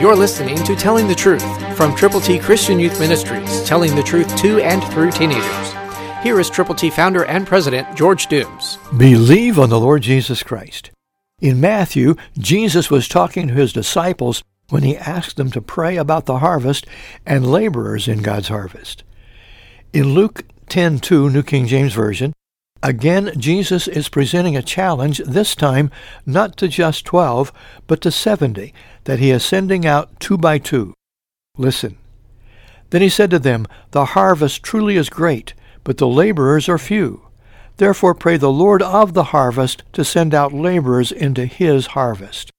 You're listening to Telling the Truth from Triple T Christian Youth Ministries, telling the truth to and through teenagers. Here is Triple T founder and president George Dooms. Believe on the Lord Jesus Christ. In Matthew, Jesus was talking to his disciples when he asked them to pray about the harvest and laborers in God's harvest. In Luke 10:2, New King James Version, again Jesus is presenting a challenge this time not to just 12, but to 70 that he is sending out two by two. Listen. Then he said to them, The harvest truly is great, but the laborers are few. Therefore pray the Lord of the harvest to send out laborers into his harvest.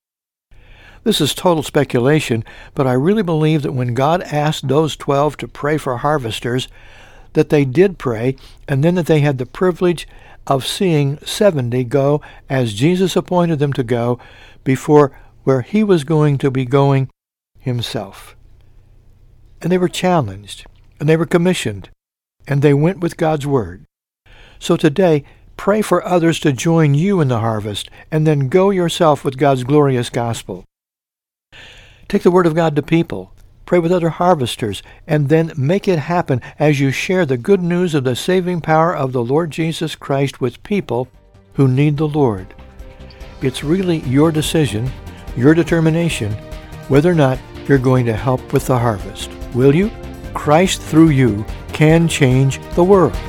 This is total speculation, but I really believe that when God asked those twelve to pray for harvesters, that they did pray, and then that they had the privilege of seeing seventy go as Jesus appointed them to go before where he was going to be going himself. And they were challenged, and they were commissioned, and they went with God's word. So today, pray for others to join you in the harvest, and then go yourself with God's glorious gospel. Take the word of God to people. Pray with other harvesters, and then make it happen as you share the good news of the saving power of the Lord Jesus Christ with people who need the Lord. It's really your decision, your determination, whether or not you're going to help with the harvest. Will you? Christ through you can change the world.